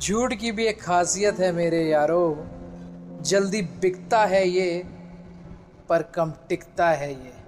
झूठ की भी एक खासियत है मेरे यारो। जल्दी बिकता है ये, पर कम टिकता है ये।